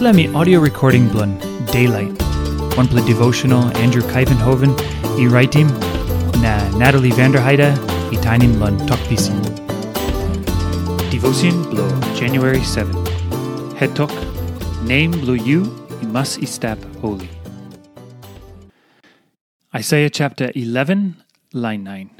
Me audio recording blun Daylight. One play devotional Andrew Kuyvenhoven, e writing na Natalie Vanderheide, e tainim blun Tok Pisin. Devotion blo January 7. Head talk, name blo you, you must e step holy. Isaiah chapter 11, line 9.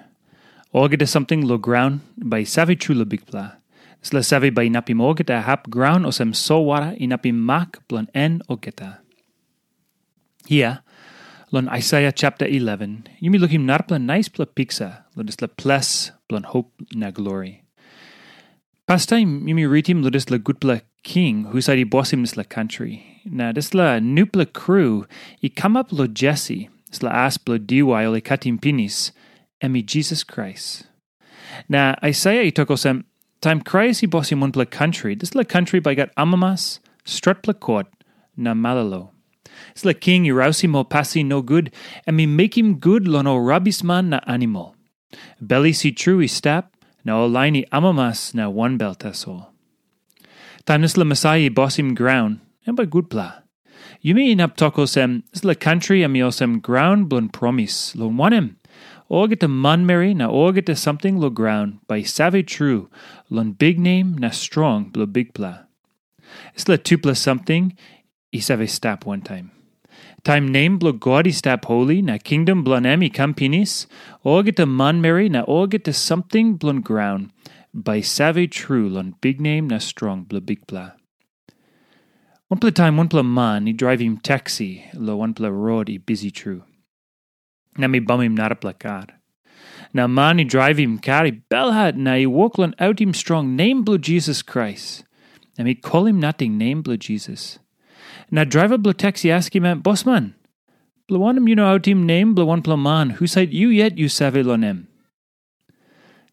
Orgete something lo ground by savi chula bigpla. Sla savi by napim orgeta hap ground osem so wara inapim mak blon en ogeta. Here, lon Isaiah chapter 11, yumi lookim narpla nice pla pixa, lo la ples blon hope na glory. Pastime yumi ritim lo la gutpla king, who said he bossim la country. Na la nupla crew, i come up lo Jesse, sla asplo diwai ole katim pinis, emi Jesus Christ. Na Isaiah itokosem time Christ i bosim un pla country, this la country by got amamas, strut court, na malalo. This la king irausi mo pasi no good, and me make him good lo no rabisman na animal. Belly si true i stap, na olaini amamas na one belt all. Time this la Messiah bosim ground, and by good pla. You mean up tokosem, this la country and me amiosem ground blun promise, lo wanem. Orgete manmeri na orgete something lo ground by save true, lon big name na strong blo big pla. Isla tupla something, i save stap one time. Time name blo godi stap holy na kingdom blonem i campinis, orgete manmeri na orgete something blon ground by save true lon big name na strong blo big pla. One pla time one pla man i drive him taxi lo one pla road i busy true na mi bum him not car. Na mani i drive him car i belhat na i walk lon out him strong name blue Jesus Christ. Na mi call him nothing name blue Jesus. Na driver blue taxi ask him boss man. Blue one him you know out him name blue one blue man who said you yet you save lonem.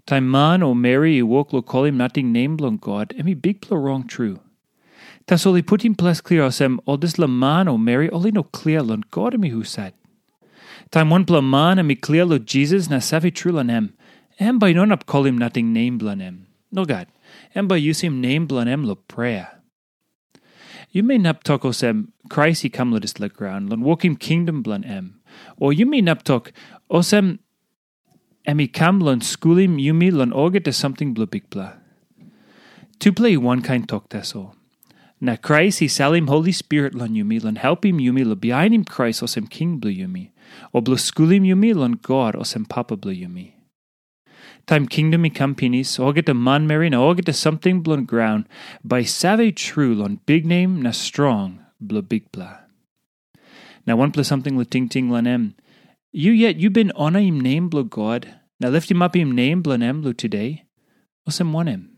Time man o Mary i walk lo call him nothing name blue God and mi big blue wrong true. Tas oli put him plus clear osem all this la man o Mary only no clear lon God me who said. Time one pla man a mi clear lo Jesus na savi trulanem. Em by non call him nothing name blanem. No God. Em by use him name blanem lo prayer. You may not talk osem Christ he come lo dis la ground, lon walk him kingdom blan em. Or you may not talk osem emi kam lon schoolim yumi lon orget something blu big bla. To play one kind talk all. Na Christ he salim Holy Spirit lon yumi help him yumi lo behind him Christ osem king blu yumi. O bluskulim yumi lon God osem papa blu yumi. Time kingdom i campinis, oget a man merin, oget a something blon ground, by save true lon big name na strong blu big bla. Now one plus something la ting ting lan em. You yet you been honor him name blu God, now lift him up him name blan em blu today, osem one em.